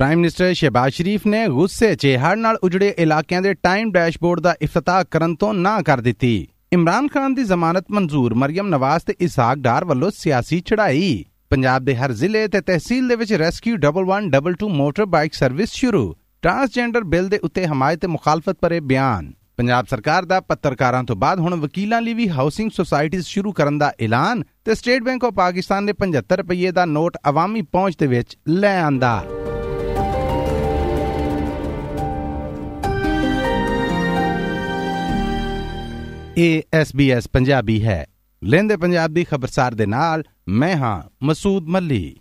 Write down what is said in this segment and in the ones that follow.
Prime minister Shehbaz Sharif ਨੇ ਗੁੱਸੇ 'ਚ ਹੜ੍ਹ ਨਾਲ ਉਜੜੇ ਇਲਾਕਿਆਂ ਦੇ ਟਾਈਮ ਡੈਸ਼ਬੋਰਡ ਦਾ ਇਫਤਤਾਹ ਕਰਨ ਤੋਂ ਨਾ ਕਰ ਦਿੱਤੀ। ਇਮਰਾਨ ਖਾਨ ਦੀ ਜ਼ਮਾਨਤ ਮਨਜ਼ੂਰ, ਮਰੀਮ ਨਵਾਜ਼ ਤੇ ਇਸਾਕ ਡਾਰ ਵੱਲੋਂ ਸਿਆਸੀ ਚੜ੍ਹਾਈ। ਪੰਜਾਬ ਦੇ ਹਰ ਜ਼ਿਲ੍ਹੇ ਤੇ ਤਹਿਸੀਲ ਦੇ ਵਿੱਚ ਰੈਸਕਿਊ 1122 ਮੋਟਰ ਬਾਈਕ ਸਰਵਿਸ ਸ਼ੁਰੂ। ਟਰਾਂਸਜੈਂਡਰ ਬਿੱਲ ਦੇ ਉੱਤੇ ਹਮਾਇਤ ਤੇ ਮੁਖਾਲਫਤ ਪਰੇ ਬਿਆਨ। ਪੰਜਾਬ ਸਰਕਾਰ ਦਾ ਪੱਤਰਕਾਰਾਂ ਤੋਂ ਬਾਅਦ ਹੁਣ ਵਕੀਲਾਂ ਲਈ ਵੀ ਹਾਊਸਿੰਗ ਸੁਸਾਇਟੀਜ਼ ਸ਼ੁਰੂ ਕਰਨ ਦਾ ਐਲਾਨ ਤੇ ਸਟੇਟ ਬੈਂਕ ਆਫ ਪਾਕਿਸਤਾਨ ਨੇ 75 ਰੁਪਏ ਦਾ ਨੋਟ ਆਵਾਮੀ ਪਹੁੰਚ ਦੇ ਵਿੱਚ ਲੈ ਆਂਦਾ। ਇਹ SBS ਪੰਜਾਬੀ ਹੈ। ਲੈਂਦੇ ਪੰਜਾਬ ਦੀ ਖਬਰਸਾਰ ਦੇ ਨਾਲ ਮੈਂ ਹਾਂ ਮਸੂਦ ਮੱਲੀ।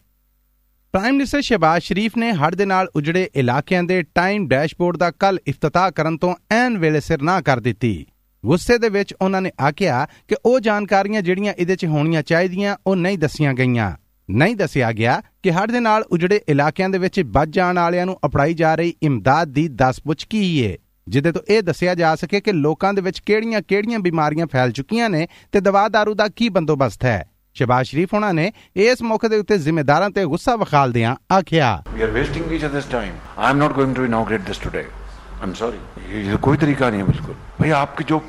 ਪ੍ਰਾਈਮ ਮਿਨਿਸਟਰ ਸ਼ਹਿਬਾਜ਼ ਸ਼ਰੀਫ ਨੇ ਹੜ੍ਹ ਦੇ ਨਾਲ ਉਜੜੇ ਇਲਾਕਿਆਂ ਦੇ ਟਾਈਮ ਡੈਸ਼ਬੋਰਡ ਦਾ ਕੱਲ ਇਫਤਤਾਹ ਕਰਨ ਤੋਂ ਐਨ ਵੇਲੇ ਸਿਰ ਨਾ ਕਰ ਦਿੱਤੀ। ਗੁੱਸੇ ਦੇ ਵਿੱਚ ਉਹਨਾਂ ਨੇ ਆਖਿਆ ਕਿ ਉਹ ਜਾਣਕਾਰੀਆਂ ਜਿਹੜੀਆਂ ਇਹਦੇ 'ਚ ਹੋਣੀਆਂ ਚਾਹੀਦੀਆਂ, ਉਹ ਨਹੀਂ ਦੱਸੀਆਂ ਗਈਆਂ। ਨਹੀਂ ਦੱਸਿਆ ਗਿਆ ਕਿ ਹੜ੍ਹ ਦੇ ਨਾਲ ਉਜੜੇ ਇਲਾਕਿਆਂ ਦੇ ਵਿੱਚ ਵੱਜ ਜਾਣ ਵਾਲਿਆਂ ਨੂੰ ਅਪੜਾਈ ਜਾ ਰਹੀ ਇਮਦਾਦ ਦੀ ਦੱਸ-ਪੁੱਛ ਕੀ ਹੈ ਜਿੱਦੇ ਤੋਂ ਇਹ ਦੱਸਿਆ ਜਾ ਸਕੇ ਕਿ ਲੋਕਾਂ ਦੇ ਵਿੱਚ ਕਿਹੜੀਆਂ-ਕਿਹੜੀਆਂ ਬਿਮਾਰੀਆਂ ਫੈਲ ਚੁੱਕੀਆਂ ਨੇ ਤੇ ਦਵਾ ਦਾਰੂ ਦਾ ਕੀ ਬੰਦੋਬਸਤ ਹੈ ਸ਼ਹਿਬਾਜ਼ ਸ਼ਰੀਫ ਉਹਨਾਂ ਨੇ ਇਸ ਮੌਕੇ ਦੇ ਉੱਤੇ ਜ਼ਿੰਮੇਦਾਰਾਂ ਤੇ ਗੁੱਸਾ ਵਿਖਾਲਦਿਆਂ ਆਖਿਆ We are wasting each other's time. I am not going to inaugurate this today. I'm sorry. ये कोई तरीका नहीं है बिल्कुल भाई आपकी जो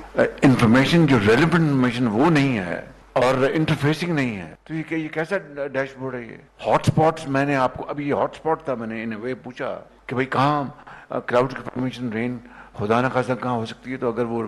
इंफॉर्मेशन जो रेलिवेंट इंफॉर्मेशन वो नहीं है और इंटरफेसिंग नहीं है तो ये ये कैसा डैशबोर्ड है ये हॉटस्पॉट्स मैंने आपको अभी ये हॉटस्पॉट था मैंने इन वे पूछा कि भाई कहाँ क्लाउड की परमिशन रेन खुदा न खासा कहाँ हो सकती है तो अगर वो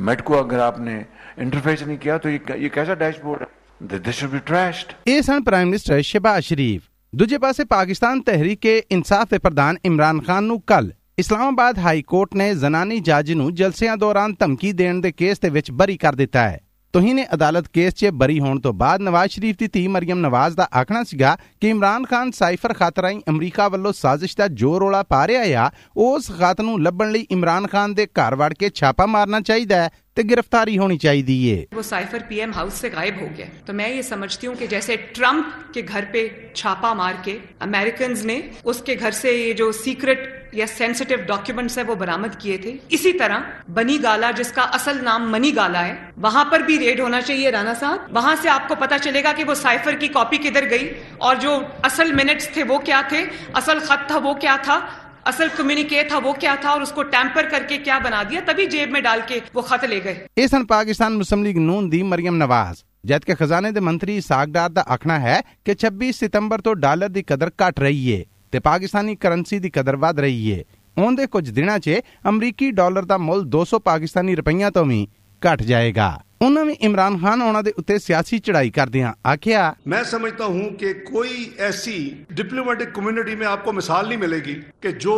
मेट को अगर आपने इंटरफेस नहीं किया तो ये ये कैसा डैशबोर्ड है दिस शुड बी ट्रैश्ड ਇਹ ਸਨ ਪ੍ਰਾਈਮ ਮਿਨਿਸਟਰ ਸ਼ਹਿਬਾਜ਼ ਸ਼ਰੀਫ ਦੂਜੇ ਪਾਸੇ ਪਾਕਿਸਤਾਨ ਤਹਿਰੀਕੇ ਇਨਸਾਫ ਦੇ ਪ੍ਰਧਾਨ ਇਮਰਾਨ ਖਾਨ ਨੂੰ ਕੱਲ ਇਸਲਾਮਾਬਾਦ ਹਾਈ ਕੋਰਟ ਨੇ ਜ਼ਨਾਨੀ ਜੱਜ ਨੂੰ ਜਲਸਿਆਂ ਦੌਰਾਨ ਧਮਕੀ ਦੇਣ ਦੇ ਕੇਸ ਦੇ ਵਿੱਚ ਬਰੀ ਕਰ ਦਿੱਤਾ ਹੈ ਤੋਹੀਨੇ ਅਦਾਲਤ ਕੇਸ 'ਚ ਬਰੀ ਹੋਣ ਤੋਂ ਬਾਅਦ ਨਵਾਜ਼ ਸ਼ਰੀਫ ਦੀ ਧੀ ਮਰੀਮ ਨਵਾਜ਼ ਦਾ ਆਖਣਾ ਸੀਗਾ ਕਿ ਇਮਰਾਨ ਖਾਨ ਸਾਈਫਰ ਖਤ ਰਾਹੀਂ ਅਮਰੀਕਾ ਵੱਲੋਂ ਸਾਜ਼ਿਸ਼ ਦਾ ਜੋਰ ਰੋਲਾ ਪਾ ਰਿਹਾ ਆ ਉਸ ਖਤ ਨੂੰ ਲੱਭਣ ਲਈ ਇਮਰਾਨ ਖਾਨ ਦੇ ਘਰ ਵੜ ਕੇ ਛਾਪਾ ਮਾਰਨਾ ਚਾਹੀਦਾ ਹੈ ਤੇ गिरफ्तारी होनी चाहिए वो साइफर पीएम हाउस से गायब हो गया तो मैं ये समझती हूँ कि जैसे ट्रंप के घर पे छापा मार के अमेरिकन ने उसके घर से ये जो सीक्रेट یا سینسٹیو ڈاکیومنٹس ہیں وہ برامد کیے تھے۔ اسی طرح بنی گالا، جس کا اصل نام منی گالا ہے، وہاں پر بھی ریڈ ہونا چاہیے رانا صاحب۔ وہاں سے آپ کو پتا چلے گا کہ وہ سائفر کی کاپی کدھر گئی اور جو اصل منٹس تھے وہ کیا تھے، اصل خط تھا وہ کیا تھا، اصل کمیونیکیٹ تھا وہ کیا تھا اور اس کو ٹیمپر کر کے کیا بنا دیا، تبھی جیب میں ڈال کے وہ خط لے گئے۔ ایسن پاکستان مسلم لیگ نون دی مریم نواز ਜਦ ਕਿ ਖਜ਼ਾਨੇ ਦੇ ਮੰਤਰੀ ਸਾਗਦਾਰ دا اکھنا ہے کہ 26 ستمبر تو ڈالر دی قدر کٹ رہی ہے۔ ਤੇ ਪਾਕਿਸਤਾਨੀ ਕਰੰਸੀ ਦੀ ਕਦਰ ਵਧ ਰਹੀ ਏ ਉਹਦੇ ਕੁਝ ਦਿਨਾਂ 'ਚ ਅਮਰੀਕੀ ਡਾਲਰ ਦਾ ਮੁੱਲ 200 ਪਾਕਿਸਤਾਨੀ ਰੁਪਈਆ ਤੋਂ ਵੀ ਘਟ ਜਾਏਗਾ ਉਹਨਾਂ ਨੇ ਇਮਰਾਨ ਖਾਨ ਉਹਨਾਂ ਦੇ ਉੱਤੇ ਸਿਆਸੀ ਚੜਾਈ ਕਰਦਿਆਂ ਆਖਿਆ मैं समझता हूं कि कोई ऐसी डिप्लोमेटिक कम्युनिटी में आपको मिसाल नहीं मिलेगी कि जो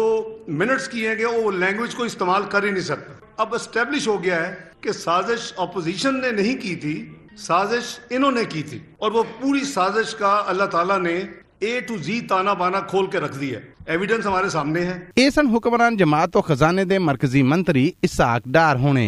मिनट्स किए गए वो लैंग्वेज को इस्तेमाल कर ही नहीं सकता अब एस्टेब्लिश हो गया है कि साजिश अपोजिशन ने नहीं की थी साजिश इन्होंने की थी और वो पूरी साजिश का अल्लाह ताला ने ए टू जी ताना बाना खोल के रख दिया एविडेंस हमारे सामने है ਇਹ ਸਨ ਹੁਕਮਰਾਨ ਜਮਾਤ ਤੋਂ ਖਜ਼ਾਨੇ ਦੇ ਮਰਕਜ਼ੀ ਮੰਤਰੀ ਇਸਾਕ ਡਾਰ ਹੋਣੇ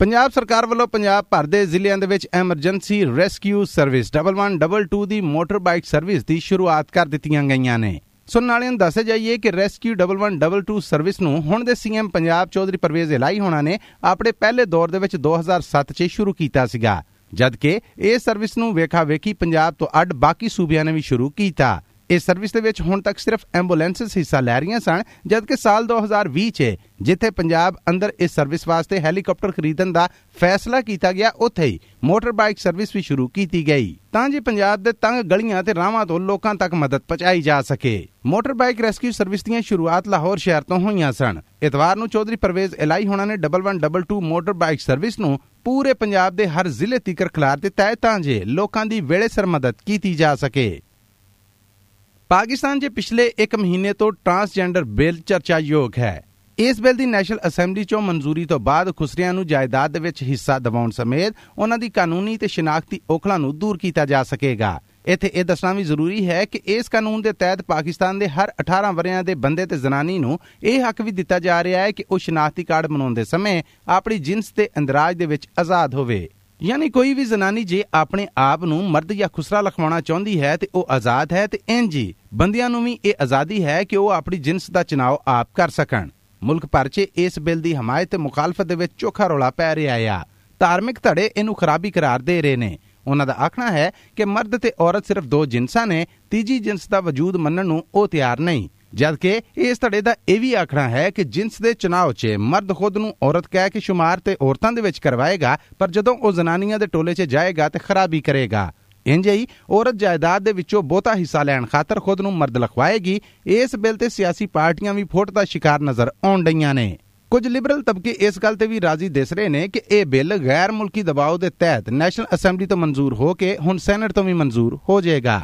ਪੰਜਾਬ ਸਰਕਾਰ ਵੱਲੋਂ ਪੰਜਾਬ ਭਰ ਦੇ ਜ਼ਿਲ੍ਹਿਆਂ ਦੇ ਵਿੱਚ ਐਮਰਜੈਂਸੀ ਰੈਸਕਿਊ ਸਰਵਿਸ 1122 ਦੀ ਮੋਟਰ ਬਾਈਕ ਸਰਵਿਸ ਦੀ ਸ਼ੁਰੂਆਤ ਕਰ ਦਿੱਤੀਆਂ ਗਈਆਂ ਨੇ ਸੁਣਨ ਵਾਲਿਆਂ ਨੂੰ ਦੱਸਿਆ ਜਾਈਏ ਕਿ ਰੈਸਕਿਊ 1122 ਸਰਵਿਸ ਨੂੰ ਹੁਣ ਦੇ ਸੀਐਮ ਪੰਜਾਬ ਚੌਧਰੀ ਪਰਵੇਜ਼ ਇਲਾਈ ਹੋਣਾ ਨੇ ਆਪਣੇ ਪਹਿਲੇ ਦੌਰ ਦੇ ਵਿੱਚ 2007 'ਚ ਸ਼ੁਰੂ ਕੀਤਾ ਸੀਗਾ ਜਦਕਿ ਇਹ ਸਰਵਿਸ ਨੂੰ ਵੇਖਾ ਵੇਖੀ ਪੰਜਾਬ ਤੋਂ ਅੱਡ ਬਾਕੀ ਸੂਬਿਆਂ ਨੇ ਵੀ ਸ਼ੁਰੂ ਕੀਤਾ। ਇਸ ਸਰਵਿਸ ਦੇ ਵਿੱਚ ਹੁਣ ਤੱਕ ਸਿਰਫ ਐਂਬੂਲੈਂਸਸ ਹਿੱਸਾ ਲੈ ਰਹੀਆਂ ਸਨ, ਜਦਕਿ ਸਾਲ 2020 'ਚ ਜਿੱਥੇ ਪੰਜਾਬ ਅੰਦਰ ਇਸ ਸਰਵਿਸ ਵਾਸਤੇ ਹੈਲੀਕਾਪਟਰ ਖਰੀਦਣ ਦਾ ਫੈਸਲਾ ਕੀਤਾ ਗਿਆ, ਉੱਥੇ ਹੀ ਮੋਟਰ ਬਾਈਕ ਸਰਵਿਸ ਵੀ ਸ਼ੁਰੂ ਕੀਤੀ ਗਈ। ਤਾਂ ਜੇ ਪੰਜਾਬ ਦੇ ਤੰਗ ਗਲੀਆਂ ਤੇ ਰਾਵਾਂ ਤੋਂ ਲੋਕਾਂ ਤੱਕ ਮਦਦ ਪਹੁੰਚਾਈ ਜਾ ਸਕੇ। ਮੋਟਰ ਬਾਈਕ ਰੈਸਕਿਊ ਸਰਵਿਸ ਦੀਆਂ ਸ਼ੁਰੂਆਤ ਲਾਹੌਰ ਸ਼ਹਿਰ ਤੋਂ ਹੋਈਆਂ ਸਨ। ਇਤਵਾਰ ਨੂੰ ਚੌਧਰੀ ਪਰਵੇਜ਼ ਇਲਾਈ ਹੋਣਾ ਨੇ 1122 ਮੋਟਰ ਬਾਈਕ ਸਰਵਿਸ ਨੂੰ ਪੂਰੇ ਪੰਜਾਬ ਦੇ ਹਰ ਜ਼ਿਲ੍ਹੇ ਤੀਕਰ ਖਿਲਾਰ ਦਿੱਤਾ ਹੈ, ਤਾਂ ਜੇ ਲੋਕਾਂ ਦੀ ਵੇਲੇ ਸਿਰ ਮਦਦ ਕੀਤੀ ਜਾ ਸਕੇ। ਪਾਕਿਸਤਾਨ 'ਚ ਪਿਛਲੇ 1 ਮਹੀਨੇ ਤੋਂ ਟਰਾਂਸਜੈਂਡਰ ਬਿੱਲ ਚਰਚਾਯੋਗ ਹੈ। ਇਸ ਬਿੱਲ ਦੀ ਨੈਸ਼ਨਲ ਅਸੈਂਬਲੀ 'ਚੋਂ ਮਨਜ਼ੂਰੀ ਤੋਂ ਬਾਅਦ ਖੁਸਰਿਆਂ ਨੂੰ ਜਾਇਦਾਦ ਦੇ ਵਿੱਚ ਹਿੱਸਾ ਦਿਵਾਉਣ ਸਮੇਤ ਉਹਨਾਂ ਦੀ ਕਾਨੂੰਨੀ ਤੇ ਸ਼ਨਾਖਤੀ ਔਖਲਾਂ ਨੂੰ ਦੂਰ ਕੀਤਾ ਜਾ ਸਕੇਗਾ। ਇੱਥੇ ਇਹ ਦੱਸਣਾ ਵੀ ਜ਼ਰੂਰੀ ਹੈ ਕਿ ਇਸ ਕਾਨੂੰਨ ਦੇ ਤਹਿਤ ਪਾਕਿਸਤਾਨ ਦੇ ਹਰ 18 ਵਰਿਆਂ ਦੇ ਬੰਦੇ ਤੇ ਜ਼ਨਾਨੀ ਨੂੰ ਇਹ ਹੱਕ ਵੀ ਦਿੱਤਾ ਜਾ ਰਿਹਾ ਹੈ ਕਿ ਉਹ ਸ਼ਨਾਖਤੀ ਕਾਰਡ ਬਣਾਉਂਦੇ ਸਮੇਂ ਆਪਣੀ ਜਿੰਸ ਤੇ ਅੰਦਰਾਜ ਦੇ ਵਿੱਚ ਆਜ਼ਾਦ ਹੋਵੇ। ਯਾਨੀ ਕੋਈ ਵੀ ਜ਼ਨਾਨੀ ਜੇ ਆਪਣੇ ਆਪ ਨੂੰ ਮਰਦ ਜਾਂ ਖੁਸਰਾ ਲਖਵਾਉਣਾ ਚਾਹੁੰਦੀ ਹੈ ਤੇ ਉਹ ਆਜ਼ਾਦ ਹੈ ਤੇ ਇੰਜ ਹੀ ਬੰਦਿਆਂ ਨੂੰ ਵੀ ਇਹ ਆਜ਼ਾਦੀ ਹੈ ਕਿ ਉਹ ਆਪਣੀ ਜਿੰਸ ਦਾ ਚੁਣਾਵ ਆਪ ਕਰ ਸਕਣ। ਮੁਲਕ ਭਰ 'ਚ ਇਸ ਬਿੱਲ ਦੀ ਹਮਾਇਤ ਤੇ ਮੁਖਾਲਫਤ ਦੇ ਵਿੱਚ ਚੋਖਾ ਰੌਲਾ ਪੈ ਰਿਹਾ ਆ। ਧਾਰਮਿਕ ਧੜੇ ਇਹਨੂੰ ਖਰਾਬੀ ਕਰਾਰ ਦੇ ਰਹੇ ਨੇ। ਉਹਨਾਂ ਦਾ ਆਖਣਾ ਹੈ ਕਿ ਮਰਦ ਤੇ ਔਰਤ ਸਿਰਫ ਦੋ ਜਿੰਸਾਂ ਨੇ, ਤੀਜੀ ਜਿੰਸ ਦਾ ਵਜੂਦ ਮੰਨਣ ਨੂੰ ਉਹ ਤਿਆਰ ਨਹੀਂ। ਜਦਕਿ ਇਸ ਧੜੇ ਦਾ ਇਹ ਵੀ ਆਖਣਾ ਹੈ ਕਿ ਜਿੰਸ ਦੇ ਚੁਣਾਵ 'ਚ ਮਰਦ ਖੁਦ ਨੂੰ ਔਰਤ ਕਹਿ ਕੇ ਸ਼ੁਮਾਰ ਤੇ ਔਰਤਾਂ ਦੇ ਵਿੱਚ ਕਰਵਾਏਗਾ, ਪਰ ਜਦੋਂ ਉਹ ਜ਼ਨਾਨੀਆਂ ਦੇ ਟੋਲੇ 'ਚ ਜਾਏਗਾ ਤੇ ਖਰਾਬੀ ਕਰੇਗਾ। ਇੰਜ ਹੀ ਔਰਤ ਜਾਇਦਾਦ ਦੇ ਵਿੱਚੋਂ ਬਹੁਤਾ ਹਿੱਸਾ ਲੈਣ ਖਾਤਰ ਖੁਦ ਨੂੰ ਮਰਦ ਲਖਵਾਏਗੀ। ਇਸ ਬਿੱਲ ਤੇ ਸਿਆਸੀ ਪਾਰਟੀਆਂ ਵੀ ਫੋਟ ਦਾ ਸ਼ਿਕਾਰ ਨਜ਼ਰ ਆਉਣ ਡਈਆਂ ਨੇ। ਕੁਝ ਲਿਬਰਲ ਤਬਕੇ ਇਸ ਗੱਲ ਤੇ ਵੀ ਰਾਜ਼ੀ ਦਿਸ ਰਹੇ ਨੇ ਕਿ ਇਹ ਬਿੱਲ ਗੈਰ ਮੁਲਕੀ ਦਬਾਅ ਦੇ ਤਹਿਤ ਨੈਸ਼ਨਲ ਅਸੈਂਬਲੀ ਤੋਂ ਮਨਜ਼ੂਰ ਹੋ ਕੇ ਹੁਣ ਸੈਨੇਟ ਤੋਂ ਵੀ ਮਨਜ਼ੂਰ ਹੋ ਜਾਏਗਾ।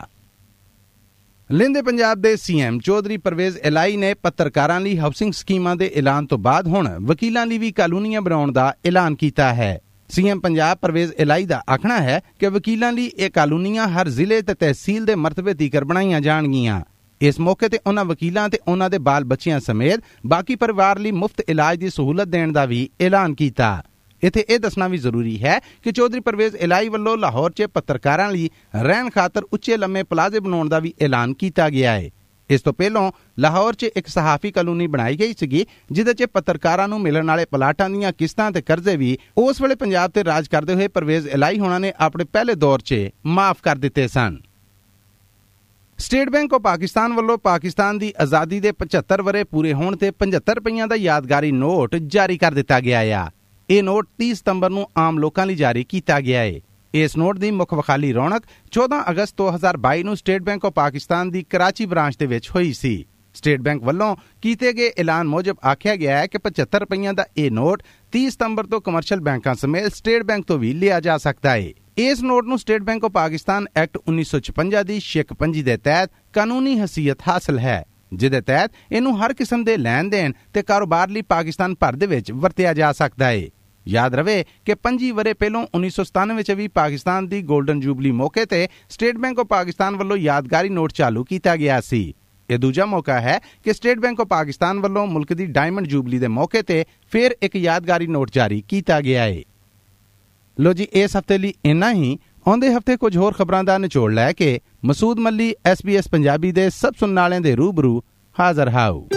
ਲਿੰਦੇ ਪੰਜਾਬ ਦੇ ਸੀਐਮ ਚੌਧਰੀ ਪਰਵੇਜ਼ ਇਲਾਈ ਨੇ ਪੱਤਰਕਾਰਾਂ ਲਈ ਹਾਊਸਿੰਗ ਸਕੀਮਾਂ ਦੇ ਐਲਾਨ ਤੋਂ ਬਾਅਦ ਹੁਣ ਵਕੀਲਾਂ ਲਈ ਵੀ ਕਾਨੂੰਨੀਆਂ ਬਣਾਉਣ ਦਾ ਐਲਾਨ ਕੀਤਾ ਹੈ। ਸੀਐਮ ਪੰਜਾਬ ਪਰਵੇਜ਼ ਇਲਾਈ ਦਾ ਆਖਣਾ ਹੈ ਕਿ ਵਕੀਲਾਂ ਲਈ ਇਹ ਕਾਨੂੰਨੀਆਂ ਹਰ ਜ਼ਿਲ੍ਹੇ ਤੇ ਤਹਿਸੀਲ ਦੇ ਮਰਤਬੇ ਤੀਕਰ ਬਣਾਈਆਂ ਜਾਣਗੀਆਂ। ਇਸ ਮੌਕੇ ਤੇ ਉਹਨਾਂ ਵਕੀਲਾਂ ਤੇ ਉਹਨਾਂ ਦੇ ਬਾਲ ਬੱਚਿਆਂ ਸਮੇਤ ਬਾਕੀ ਪਰਿਵਾਰ ਲਈ ਮੁਫਤ ਇਲਾਜ ਦੀ ਸਹੂਲਤ ਦੇਣ ਦਾ ਵੀ ਐਲਾਨ ਕੀਤਾ। ਇਥੇ ਇਹ ਦੱਸਣਾ ਵੀ ਜ਼ਰੂਰੀ ਹੈ ਕਿ ਚੌਧਰੀ ਪਰਵੇਜ਼ ਇਲਾਈ ਵੱਲੋਂ ਲਾਹੌਰ 'ਚ ਪੱਤਰਕਾਰਾਂ ਲਈ ਰਹਿਣ ਖਾਤਰ ਉੱਚੇ ਲੰਮੇ ਪਲਾਜ਼ੇ ਬਣਾਉਣ ਦਾ ਵੀ ਐਲਾਨ ਕੀਤਾ ਗਿਆ ਹੈ। ਇਸ ਤੋਂ ਪਹਿਲਾਂ ਲਾਹੌਰ 'ਚ ਇੱਕ ਸਹਾਫੀ ਕਾਨੂੰਨੀ ਬਣਾਈ ਗਈ ਸੀਗੀ, ਜਿਹਦੇ 'ਚ ਪੱਤਰਕਾਰਾਂ ਨੂੰ ਮਿਲਣ ਵਾਲੇ ਪਲਾਟਾਂ ਦੀਆਂ ਕਿਸ਼ਤਾਂ ਤੇ ਕਰਜ਼ੇ ਵੀ ਉਸ ਵੇਲੇ ਪੰਜਾਬ ਤੇ ਰਾਜ ਕਰਦੇ ਹੋਏ ਪਰਵੇਜ਼ ਇਲਾਈ ਹੋਣਾ ਨੇ ਆਪਣੇ ਪਹਿਲੇ ਦੌਰ 'ਚ ਮਾਫ ਕਰ ਦਿੱਤੇ ਸਨ। ਸਟੇਟ ਬੈਂਕ ਆਫ ਪਾਕਿਸਤਾਨ ਵੱਲੋਂ ਪਾਕਿਸਤਾਨ ਦੀ ਆਜ਼ਾਦੀ ਦੇ 75 ਵਰੇ ਪੂਰੇ ਹੋਣ ਤੇ 75 ਰੁਪਈਆਂ ਦਾ ਯਾਦਗਾਰੀ ਨੋਟ ਜਾਰੀ ਕਰ ਦਿੱਤਾ ਗਿਆ ਆ। ਇਹ ਨੋਟ 30 ਸਤੰਬਰ ਨੂੰ ਆਮ ਲੋਕਾਂ ਲਈ ਜਾਰੀ ਕੀਤਾ ਗਿਆ ਹੈ ਇਸ ਨੋਟ ਦੀ ਮੁੱਖ ਵਖਾਲੀ ਰੌਣਕ 14 ਅਗਸਤ 2022 ਨੂੰ ਸਟੇਟ ਬੈਂਕ ਆਫ ਪਾਕਿਸਤਾਨ ਦੀ ਕਰਾਚੀ ਬ੍ਰਾਂਚ ਦੇ ਵਿੱਚ ਹੋਈ ਸੀ। ਸਟੇਟ ਬੈਂਕ ਵੱਲੋਂ ਕੀਤੇ ਗਏ ਐਲਾਨ ਮੁਜਬ ਆਖਿਆ ਗਿਆ ਹੈ ਕਿ 75 ਰੁਪਈਆਂ ਦਾ ਇਹ ਨੋਟ 30 ਸਤੰਬਰ ਤੋਂ ਕਮਰਸ਼ੀਅਲ ਬੈਂਕਾਂ ਸਮੇਤ ਸਟੇਟ ਬੈਂਕ ਤੋਂ ਵੀ ਲਿਆ ਜਾ ਸਕਦਾ ਹੈ ਇਸ ਨੋਟ ਨੂੰ State Bank of Pakistan Act 1956 ਦੀ ਸ਼ਿਕ ਪੰਜੀ ਦੇ ਤਹਿਤ ਕਾਨੂੰਨੀ ਹਸੀਅਤ ਹਾਸਲ ਹੈ। ਜਿਹਦੇ ਤਹਿਤ ਇਹਨੂੰ ਹਰ ਕਿਸਮ ਦੇ ਲੈਣ ਦੇਣ ਤੇ ਕਾਰੋਬਾਰ ਲਈ ਪਾਕਿਸਤਾਨ ਭਰ ਦੇ ਵਿੱਚ ਵਰਤਿਆ ਜਾ ਸਕਦਾ ਹੈ ਯਾਦ ਰਵੇ ਕਿ 25 ਵਰੇ ਪਹਿਲਾਂ 1997 ਵਿੱਚ ਵੀ ਪਾਕਿਸਤਾਨ ਦੀ 골ਡਨ ਜੂਬਲੀ ਮੌਕੇ ਤੇ ਸਟੇਟ ਬੈਂਕ ਆਫ ਪਾਕਿਸਤਾਨ ਵੱਲੋਂ ਯਾਦਗਾਰੀ ਨੋਟ ਚਾਲੂ ਕੀਤਾ ਗਿਆ ਸੀ। ਇਹ ਦੂਜਾ ਮੌਕਾ ਹੈ ਕਿ ਸਟੇਟ ਬੈਂਕ ਆਫ ਪਾਕਿਸਤਾਨ ਵੱਲੋਂ ਮੁਲਕ ਦੀ ਡਾਇਮੰਡ ਜੂਬਲੀ ਦੇ ਮੌਕੇ ਤੇ ਫਿਰ ਇੱਕ ਯਾਦਗਾਰੀ ਨੋਟ ਜਾਰੀ ਕੀਤਾ ਗਿਆ ਹੈ ਲੋ ਜੀ, ਇਸ ਹਫ਼ਤੇ ਲਈ ਇੰਨਾ ਹੀ। ਆਉਂਦੇ ਹਫ਼ਤੇ ਕੁਝ ਹੋਰ ਖਬਰਾਂ ਦਾ ਨਿਚੋੜ ਲੈ ਕੇ ਮਸੂਦ ਮੱਲੀ SBS ਪੰਜਾਬੀ ਦੇ ਸਭ ਸੁਣਨ ਵਾਲਿਆਂ ਦੇ ਰੂਬਰੂ ਹਾਜ਼ਰ ਹਾਊ